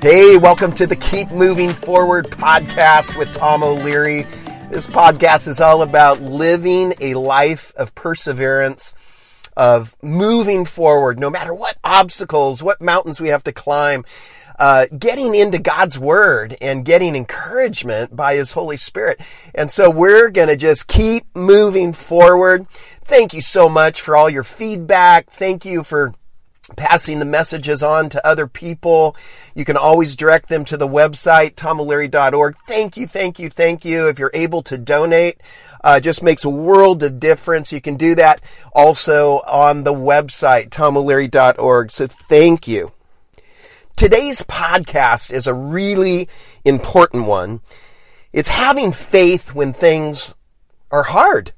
Hey, welcome to the Keep Moving Forward podcast with Thom O'Leary. This podcast is all about living a life of perseverance, of moving forward, no matter what obstacles, what mountains we have to climb, uh, getting into God's Word and getting encouragement by His Holy Spirit. And so we're going to just keep moving forward. Thank you so much for all your feedback. Thank you for passing the messages on to other people. You can always direct them to the website, thomoleary.org. Thank you, thank you, thank you. If you're able to donate, uh, just makes a world of difference. You can do that also on the website, thomoleary.org. So thank you. Today's podcast is a really important one. It's having faith when things are hard.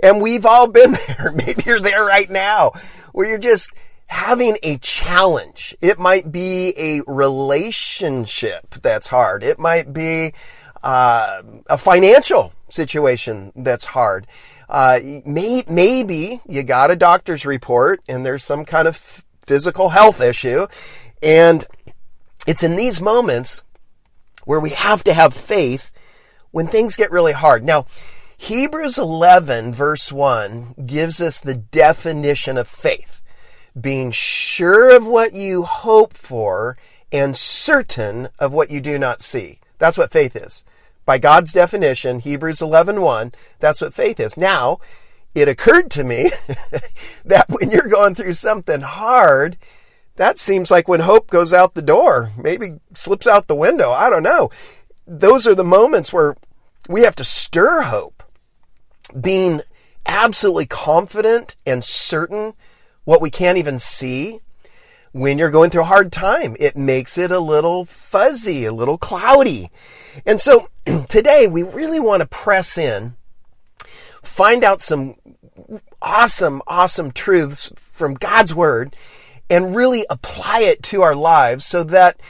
And we've all been there. Maybe you're there right now where you're just having a challenge. It might be a relationship that's hard. It might be uh, a financial situation that's hard. Uh, may, maybe you got a doctor's report and there's some kind of physical health issue. And it's in these moments where we have to have faith when things get really hard. Now, Hebrews 11 verse 1 gives us the definition of faith being sure of what you hope for and certain of what you do not see. That's what faith is. By God's definition, Hebrews 11:1, that's what faith is. Now, it occurred to me that when you're going through something hard, that seems like when hope goes out the door, maybe slips out the window. I don't know. Those are the moments where we have to stir hope, being absolutely confident and certain what we can't even see when you're going through a hard time. It makes it a little fuzzy, a little cloudy. And so today we really want to press in, find out some awesome, awesome truths from God's Word and really apply it to our lives so that,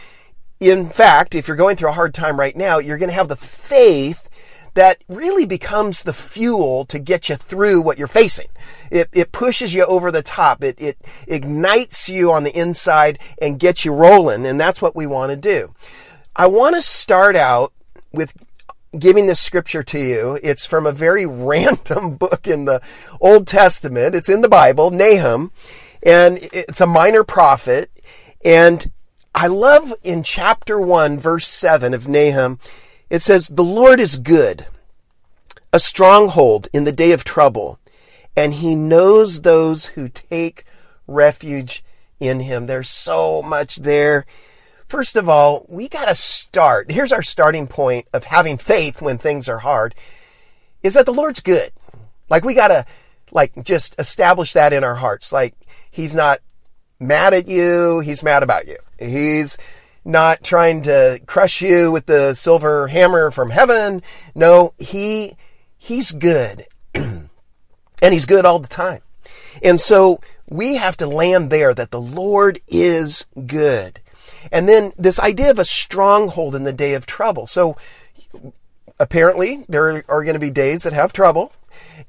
in fact, if you're going through a hard time right now, you're going to have the faith that really becomes the fuel to get you through what you're facing. It, it pushes you over the top. It, it ignites you on the inside and gets you rolling. And that's what we want to do. I want to start out with giving this scripture to you. It's from a very random book in the Old Testament. It's in the Bible, Nahum, and it's a minor prophet. And I love in chapter 1, verse 7 of Nahum, it says, The Lord is good, a stronghold in the day of trouble, and he knows those who take refuge in him. There's so much there. First of all, we got to start. Here's our starting point of having faith when things are hard is that the Lord's good. Like we got to like just establish that in our hearts. Like he's not mad at you, he's mad about you. He's not trying to crush you with the silver hammer from heaven. No, he, he's good. and he's good all the time. And so we have to land there that the Lord is good. And then this idea of a stronghold in the day of trouble. So apparently there are going to be days that have trouble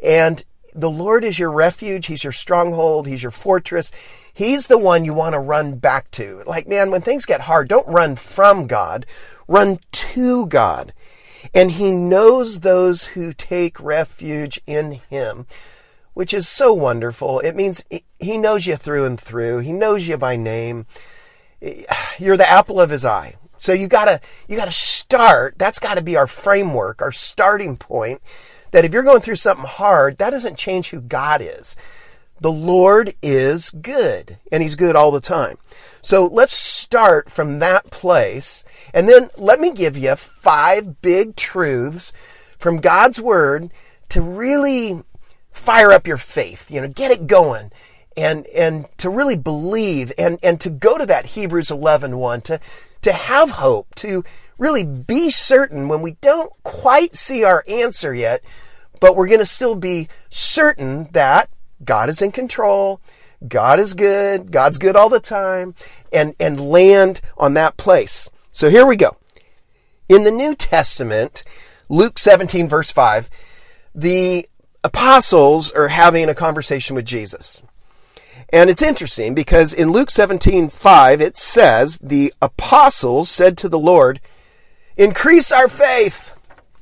and the Lord is your refuge. He's your stronghold. He's your fortress. He's the one you want to run back to. Like, man, when things get hard, don't run from God, run to God. And He knows those who take refuge in Him, which is so wonderful. It means He knows you through and through. He knows you by name. You're the apple of His eye. So you gotta, you gotta start. That's gotta be our framework, our starting point that if you're going through something hard, that doesn't change who God is. The Lord is good, and He's good all the time. So let's start from that place, and then let me give you five big truths from God's Word to really fire up your faith, you know, get it going. And, and to really believe and, and to go to that Hebrews 11 1, to, to have hope, to really be certain when we don't quite see our answer yet, but we're going to still be certain that God is in control. God is good. God's good all the time and, and land on that place. So here we go. In the New Testament, Luke 17 verse 5, the apostles are having a conversation with Jesus. And it's interesting because in Luke 17, 5, it says, the apostles said to the Lord, increase our faith.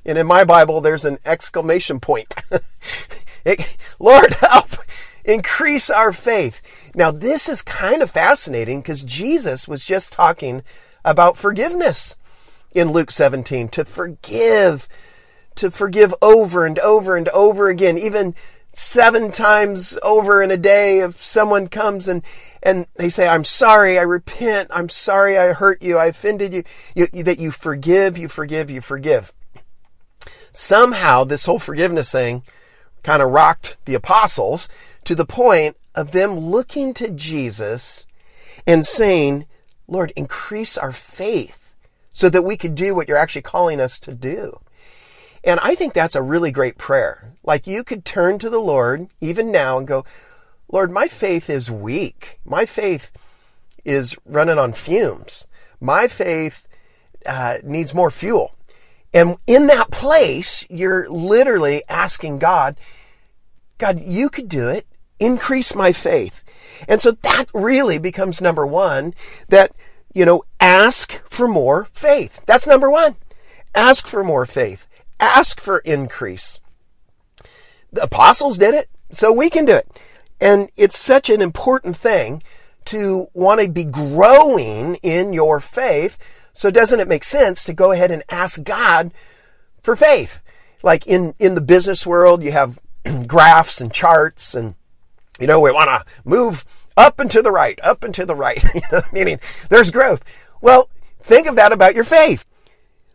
And in my Bible, there's an exclamation point. Lord, help! Increase our faith. Now, this is kind of fascinating because Jesus was just talking about forgiveness in Luke 17 to forgive, to forgive over and over and over again, even seven times over in a day if someone comes and and they say i'm sorry i repent. I'm sorry i hurt you. I offended you, you, you that you forgive you forgive you forgive. Somehow this whole forgiveness thing kind of rocked the apostles to the point of them looking to jesus and saying lord increase our faith so that we could do what you're actually calling us to do and I think that's a really great prayer. Like you could turn to the Lord even now and go, Lord, my faith is weak. My faith is running on fumes. My faith uh, needs more fuel. And in that place, you're literally asking God, God, you could do it. Increase my faith. And so that really becomes number one that, you know, ask for more faith. That's number one. Ask for more faith ask for increase. The apostles did it, so we can do it. And it's such an important thing to want to be growing in your faith. So doesn't it make sense to go ahead and ask God for faith? Like in, in the business world, you have graphs and charts and, you know, we want to move up and to the right, up and to the right, meaning there's growth. Well, think of that about your faith.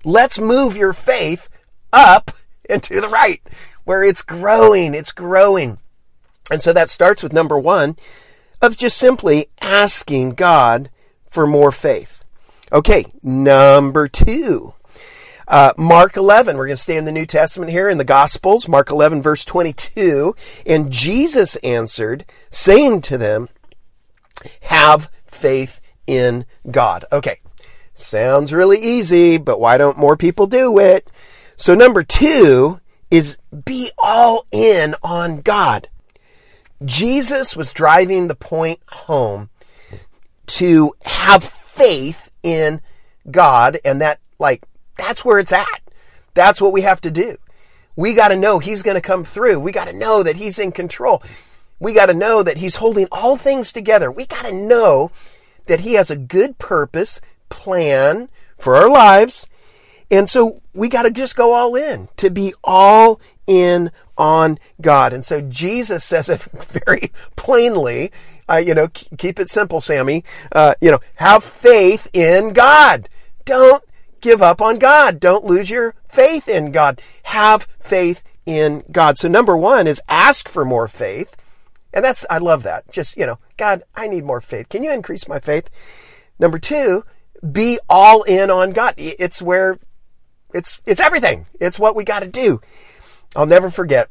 Let's move your faith up and to the right, where it's growing, it's growing. And so that starts with number one of just simply asking God for more faith. Okay, number two. Uh, Mark 11, we're going to stay in the New Testament here in the Gospels, Mark 11, verse 22. And Jesus answered, saying to them, Have faith in God. Okay, sounds really easy, but why don't more people do it? So number two is be all in on God. Jesus was driving the point home to have faith in God and that like that's where it's at. That's what we have to do. We got to know he's going to come through. We got to know that he's in control. We got to know that he's holding all things together. We got to know that he has a good purpose, plan for our lives and so we got to just go all in to be all in on God. And so Jesus says it very plainly. Uh, you know, keep it simple, Sammy. Uh, you know, have faith in God. Don't give up on God. Don't lose your faith in God. Have faith in God. So number one is ask for more faith. And that's, I love that. Just, you know, God, I need more faith. Can you increase my faith? Number two, be all in on God. It's where it's, it's everything. It's what we got to do. I'll never forget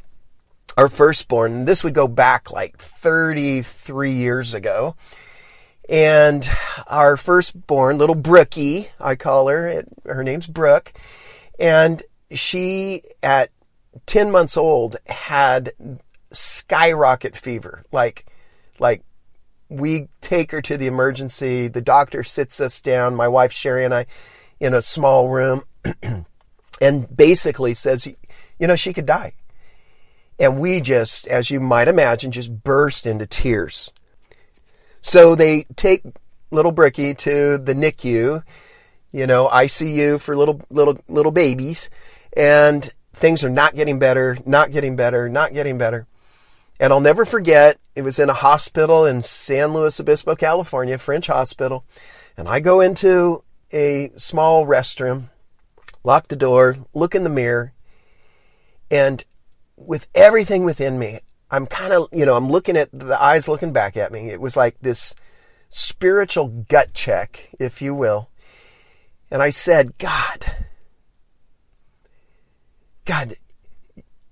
our firstborn. This would go back like 33 years ago. And our firstborn, little Brookie, I call her, her name's Brooke. And she, at 10 months old, had skyrocket fever. Like, like we take her to the emergency. The doctor sits us down, my wife Sherry and I, in a small room. and basically says, you know, she could die. And we just, as you might imagine, just burst into tears. So they take little Bricky to the NICU, you know, ICU for little, little, little babies. And things are not getting better, not getting better, not getting better. And I'll never forget, it was in a hospital in San Luis Obispo, California, French hospital. And I go into a small restroom lock the door, look in the mirror, and with everything within me, I'm kind of, you know, I'm looking at the eyes looking back at me. It was like this spiritual gut check, if you will. And I said, God, God,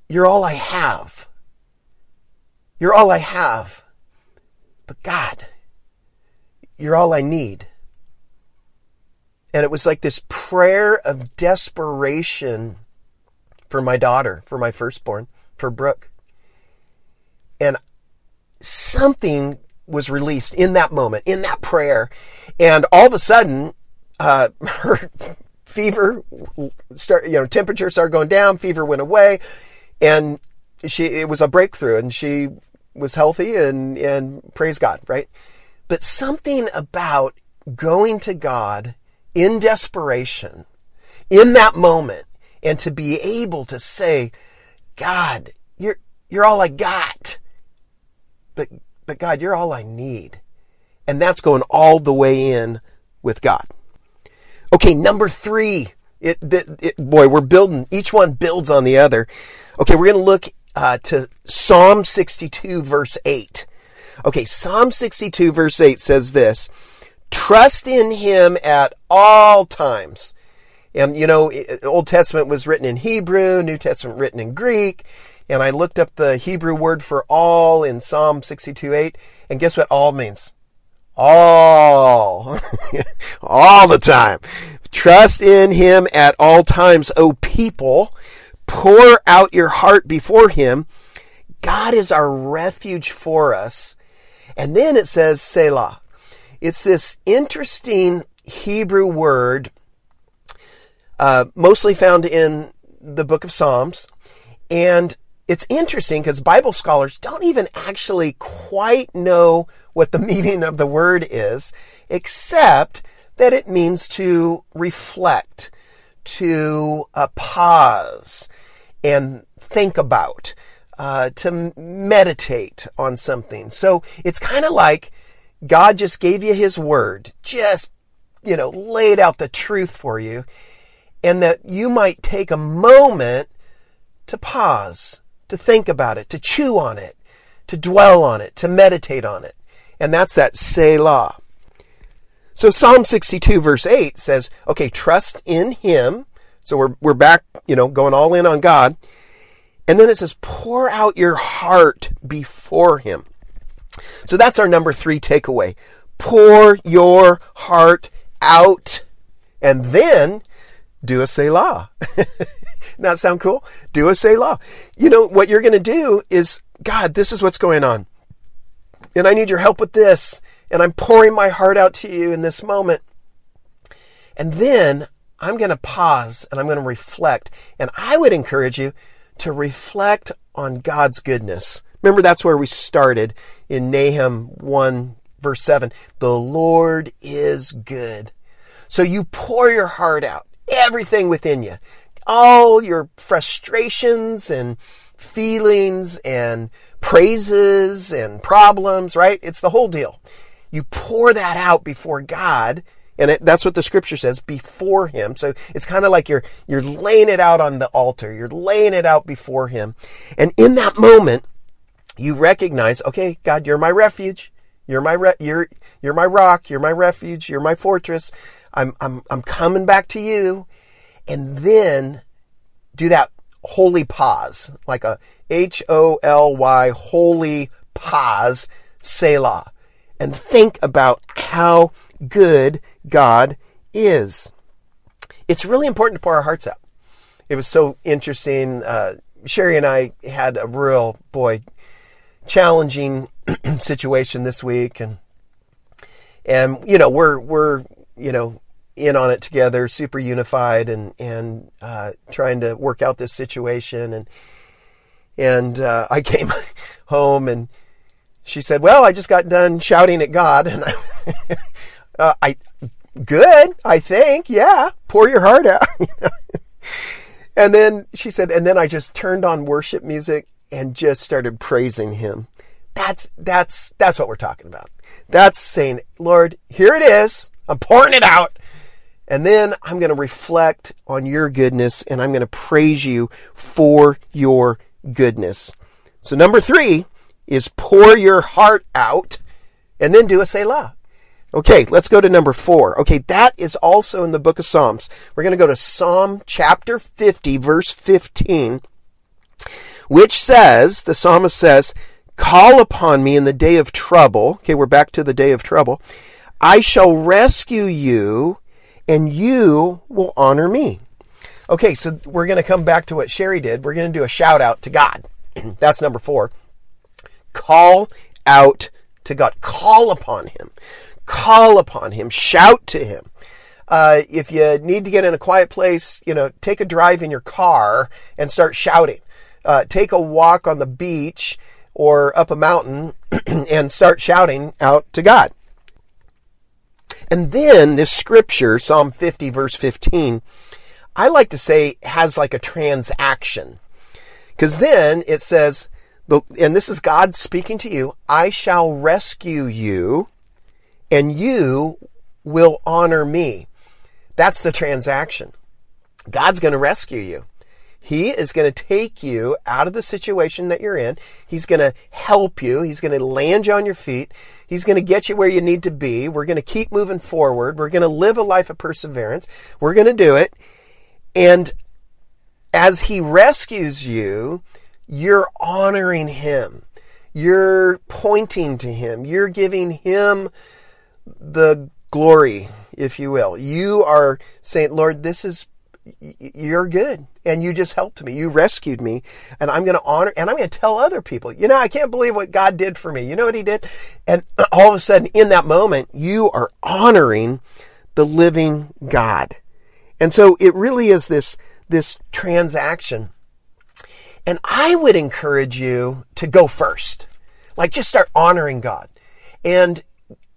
you're all I have. You're all I have. But God, you're all I need. And it was like this prayer of desperation for my daughter, for my firstborn, for Brooke. And something was released in that moment, in that prayer. And all of a sudden, uh, her fever start, you know, temperature started going down, fever went away, and she, it was a breakthrough and she was healthy and, and praise God, right? But something about going to God in desperation in that moment and to be able to say, God, you're, you're all I got. But, but God, you're all I need. And that's going all the way in with God. Okay, number three. It, it, it boy, we're building, each one builds on the other. Okay, we're going to look uh, to Psalm 62 verse 8. Okay, Psalm 62 verse 8 says this, trust in him at all times. And you know, Old Testament was written in Hebrew, New Testament written in Greek. And I looked up the Hebrew word for all in Psalm 62 8. And guess what all means? All. all the time. Trust in him at all times, O people. Pour out your heart before him. God is our refuge for us. And then it says Selah. It's this interesting Hebrew word uh, mostly found in the book of Psalms. And it's interesting because Bible scholars don't even actually quite know what the meaning of the word is, except that it means to reflect, to uh, pause and think about, uh, to meditate on something. So it's kind of like God just gave you His word, just, you know, laid out the truth for you and that you might take a moment to pause, to think about it, to chew on it, to dwell on it, to meditate on it. And that's that Selah. So Psalm 62 verse 8 says, okay, trust in Him. So we're, we're back, you know, going all in on God. And then it says, pour out your heart before Him. So that's our number three takeaway. Pour your heart out. And then do a Selah. that sound cool? Do a Selah. You know, what you're going to do is, God, this is what's going on. And I need your help with this. And I'm pouring my heart out to you in this moment. And then I'm going to pause and I'm going to reflect. And I would encourage you to reflect on God's goodness. Remember, that's where we started in Nahum 1 verse 7. The Lord is good. So you pour your heart out everything within you. All your frustrations and feelings and praises and problems, right? It's the whole deal. You pour that out before God, and it, that's what the scripture says, before Him. So it's kind of like you're, you're laying it out on the altar. You're laying it out before Him. And in that moment, you recognize, okay, God, you're my refuge. You're my, re- you're, you're my rock. You're my refuge. You're my fortress. I'm, I'm, I'm coming back to you. And then do that holy pause, like a H O L Y, holy pause, Selah. And think about how good God is. It's really important to pour our hearts out. It was so interesting. Uh, Sherry and I had a real, boy, challenging situation this week. And, and, you know, we're, we're, you know, in on it together, super unified, and and uh, trying to work out this situation. And and uh, I came home, and she said, "Well, I just got done shouting at God, and I, uh, I good, I think, yeah, pour your heart out." and then she said, and then I just turned on worship music and just started praising Him. That's that's that's what we're talking about. That's saying, Lord, here it is. I'm pouring it out. And then I'm going to reflect on your goodness and I'm going to praise you for your goodness. So number three is pour your heart out and then do a Selah. Okay, let's go to number four. Okay, that is also in the book of Psalms. We're going to go to Psalm chapter 50, verse 15, which says, the psalmist says, Call upon me in the day of trouble. Okay, we're back to the day of trouble. I shall rescue you and you will honor me. Okay, so we're going to come back to what Sherry did. We're going to do a shout out to God. That's number four. Call out to God. Call upon Him. Call upon Him. Shout to Him. Uh, if you need to get in a quiet place, you know, take a drive in your car and start shouting. Uh, take a walk on the beach or up a mountain and start shouting out to God. And then this scripture, Psalm 50, verse 15, I like to say has like a transaction. Because then it says, and this is God speaking to you, I shall rescue you and you will honor me. That's the transaction. God's going to rescue you. He is going to take you out of the situation that you're in. He's going to help you. He's going to land you on your feet. He's going to get you where you need to be. We're going to keep moving forward. We're going to live a life of perseverance. We're going to do it. And as he rescues you, you're honoring him. You're pointing to him. You're giving him the glory, if you will. You are saying, Lord, this is, you're good. And you just helped me. You rescued me. And I'm going to honor, and I'm going to tell other people, you know, I can't believe what God did for me. You know what he did? And all of a sudden, in that moment, you are honoring the living God. And so it really is this, this transaction. And I would encourage you to go first. Like just start honoring God. And,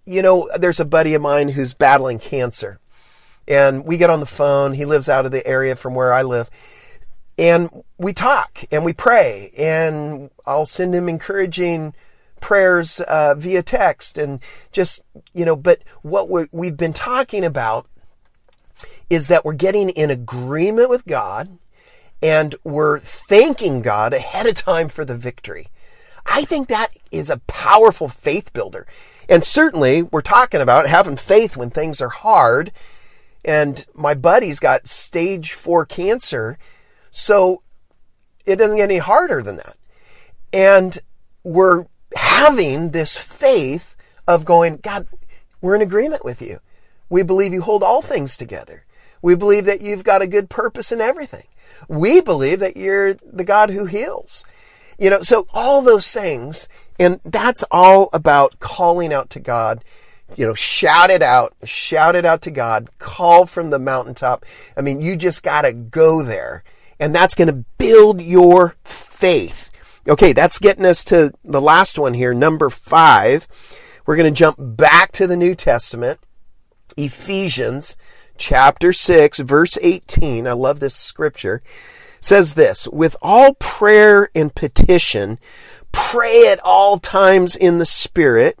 you know, there's a buddy of mine who's battling cancer. And we get on the phone. He lives out of the area from where I live. And we talk and we pray. And I'll send him encouraging prayers uh, via text and just, you know, but what we have been talking about is that we're getting in agreement with God and we're thanking God ahead of time for the victory. I think that is a powerful faith builder. And certainly we're talking about having faith when things are hard. And my buddy's got stage four cancer. So it doesn't get any harder than that. And we're having this faith of going, God, we're in agreement with you. We believe you hold all things together. We believe that you've got a good purpose in everything. We believe that you're the God who heals. You know, so all those things, and that's all about calling out to God. You know, shout it out, shout it out to God, call from the mountaintop. I mean, you just gotta go there. And that's gonna build your faith. Okay, that's getting us to the last one here, number five. We're gonna jump back to the New Testament, Ephesians chapter 6, verse 18, I love this scripture, says this, with all prayer and petition, pray at all times in the Spirit,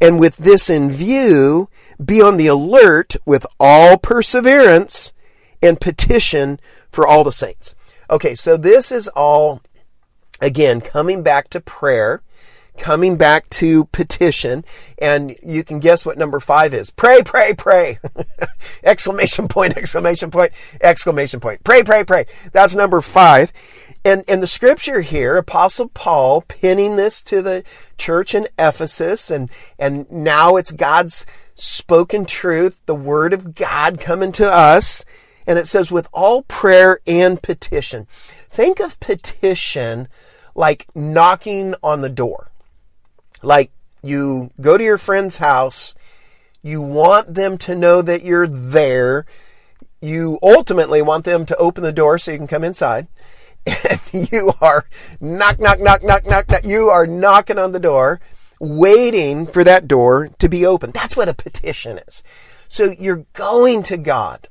and with this in view, be on the alert with all perseverance and petition for all the saints. Okay, so this is all, again, coming back to prayer coming back to petition, and you can guess what number five is. Pray, pray, pray! exclamation point, exclamation point, exclamation point. Pray, pray, pray. That's number five. And, and the scripture here, Apostle Paul pinning this to the church in Ephesus, and, and now it's God's spoken truth, the word of God coming to us. And it says, with all prayer and petition. Think of petition like knocking on the door. Like you go to your friend's house, you want them to know that you're there. You ultimately want them to open the door so you can come inside. And you are knock, knock, knock, knock, knock, knock. You are knocking on the door, waiting for that door to be opened. That's what a petition is. So you're going to God.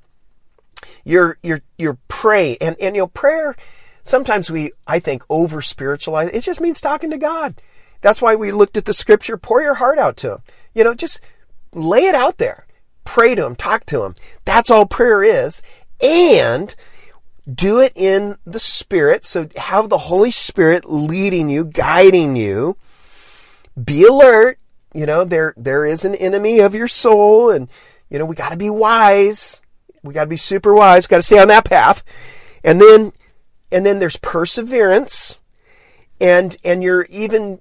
You're, you're, you're praying. And, and, you know, prayer, sometimes we, I think, over spiritualize. It just means talking to God. That's why we looked at the scripture. Pour your heart out to him. You know, just lay it out there. Pray to him. Talk to him. That's all prayer is. And do it in the Spirit. So have the Holy Spirit leading you, guiding you. Be alert. You know, there, there is an enemy of your soul and, you know, we gotta be wise. We gotta be super wise. Gotta stay on that path. And then, and then there's perseverance and, and you're even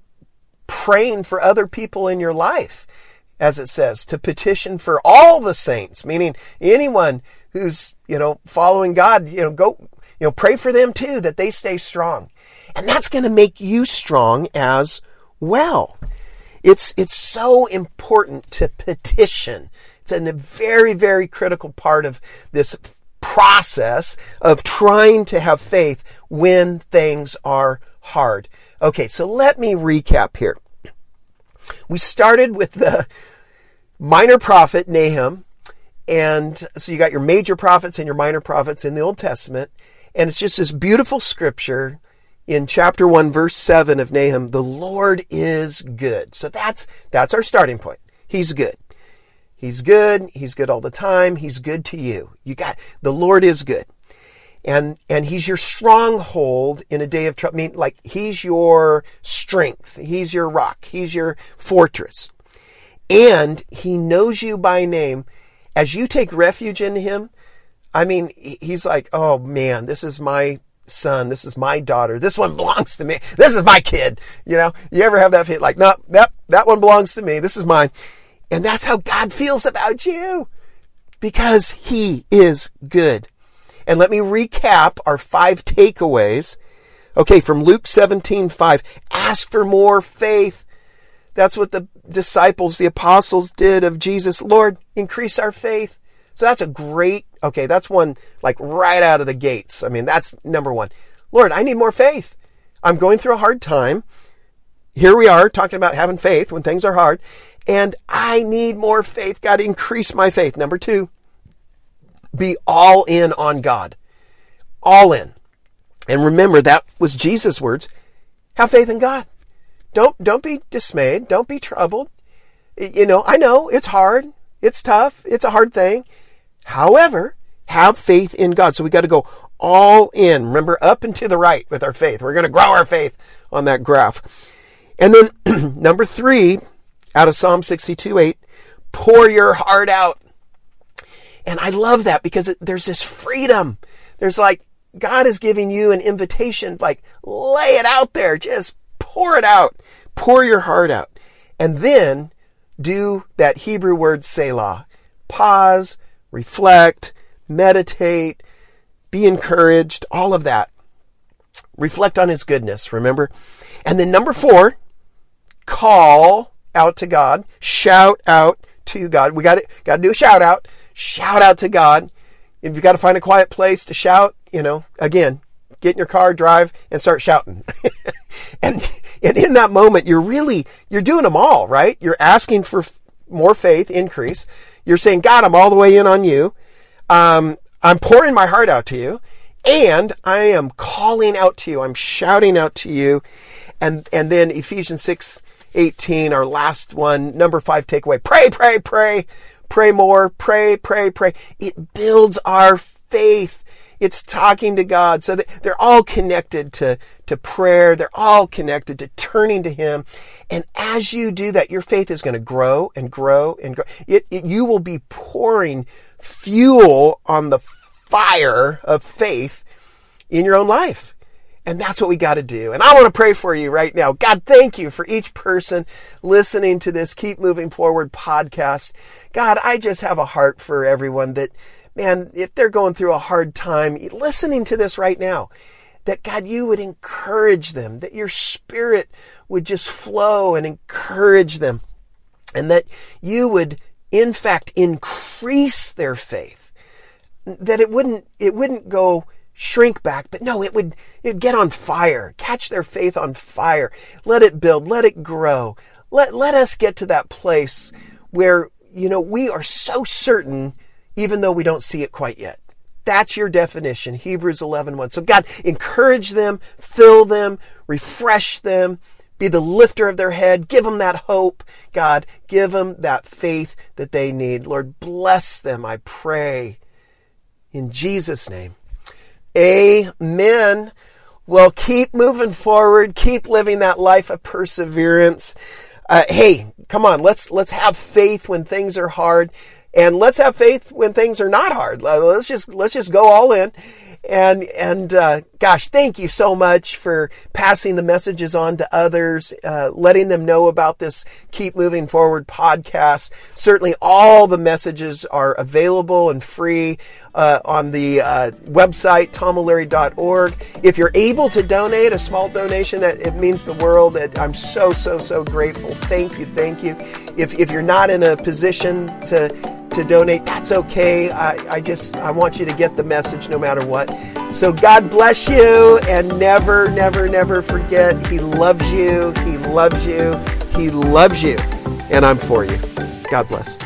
praying for other people in your life, as it says, to petition for all the saints, meaning anyone who's, you know, following God, you know, go, you know, pray for them too, that they stay strong. And that's going to make you strong as well. It's, it's so important to petition. It's a very, very critical part of this process of trying to have faith when things are hard. Okay, so let me recap here. We started with the minor prophet Nahum, and so you got your major prophets and your minor prophets in the Old Testament, and it's just this beautiful scripture in chapter 1 verse 7 of Nahum, the Lord is good. So that's that's our starting point. He's good. He's good. He's good all the time. He's good to you. You got the Lord is good. And and he's your stronghold in a day of trouble. I mean like he's your strength. He's your rock. He's your fortress. And he knows you by name. As you take refuge in him, I mean, he's like, oh man, this is my son. This is my daughter. This one belongs to me. This is my kid. You know, you ever have that feel like, no, that, that one belongs to me. This is mine. And that's how God feels about you because he is good. And let me recap our five takeaways. Okay, from Luke 17, 5. Ask for more faith. That's what the disciples, the apostles did of Jesus. Lord, increase our faith. So that's a great, okay, that's one like right out of the gates. I mean, that's number one. Lord, I need more faith. I'm going through a hard time. Here we are talking about having faith when things are hard. And I need more faith. God, increase my faith. Number two, be all in on God. All in. And remember, that was Jesus' words. Have faith in God. Don't, don't be dismayed. Don't be troubled. You know, I know it's hard. It's tough. It's a hard thing. However, have faith in God. So we got to go all in. Remember, up and to the right with our faith. We're going to grow our faith on that graph. And then number three, out of Psalm 62 8, pour your heart out. And I love that because it, there's this freedom. There's like, God is giving you an invitation, like, lay it out there. Just pour it out. Pour your heart out. And then do that Hebrew word Selah. Pause, reflect, meditate, be encouraged, all of that. Reflect on his goodness, remember? And then number four, call out to God, shout out to God. We got to got to do a shout out. Shout out to God. If you got to find a quiet place to shout, you know, again, get in your car, drive, and start shouting. and and in that moment, you're really you're doing them all, right? You're asking for more faith, increase. You're saying, God, I'm all the way in on you. Um, I'm pouring my heart out to you, and I am calling out to you. I'm shouting out to you. And and then Ephesians six 18, our last one, number five takeaway. Pray, pray, pray, pray more, pray, pray, pray. It builds our faith. It's talking to God. So they're all connected to, to prayer. They're all connected to turning to Him. And as you do that, your faith is going to grow and grow and grow. It, it, you will be pouring fuel on the fire of faith in your own life. And that's what we got to do. And I want to pray for you right now. God, thank you for each person listening to this Keep Moving Forward podcast. God, I just have a heart for everyone that, man, if they're going through a hard time, listening to this right now, that God, you would encourage them, that your spirit would just flow and encourage them, and that you would, in fact, increase their faith. That it wouldn't, it wouldn't go, shrink back, but no, it would, it'd get on fire, catch their faith on fire, let it build, let it grow. Let, let us get to that place where, you know, we are so certain, even though we don't see it quite yet. That's your definition, Hebrews 11, 1. So God, encourage them, fill them, refresh them, be the lifter of their head, give them that hope. God, give them that faith that they need. Lord, bless them, I pray. In Jesus' name. Amen. Well, keep moving forward. Keep living that life of perseverance. Uh, hey, come on. Let's, let's have faith when things are hard and let's have faith when things are not hard. Let's just, let's just go all in. And and uh, gosh, thank you so much for passing the messages on to others, uh, letting them know about this Keep Moving Forward podcast. Certainly, all the messages are available and free uh, on the uh, website thomoleary.org. If you're able to donate a small donation, that it means the world. That I'm so so so grateful. Thank you, thank you. If if you're not in a position to to donate, that's okay. I, I just I want you to get the message no matter what. So God bless you and never, never, never forget He loves you. He loves you. He loves you. And I'm for you. God bless.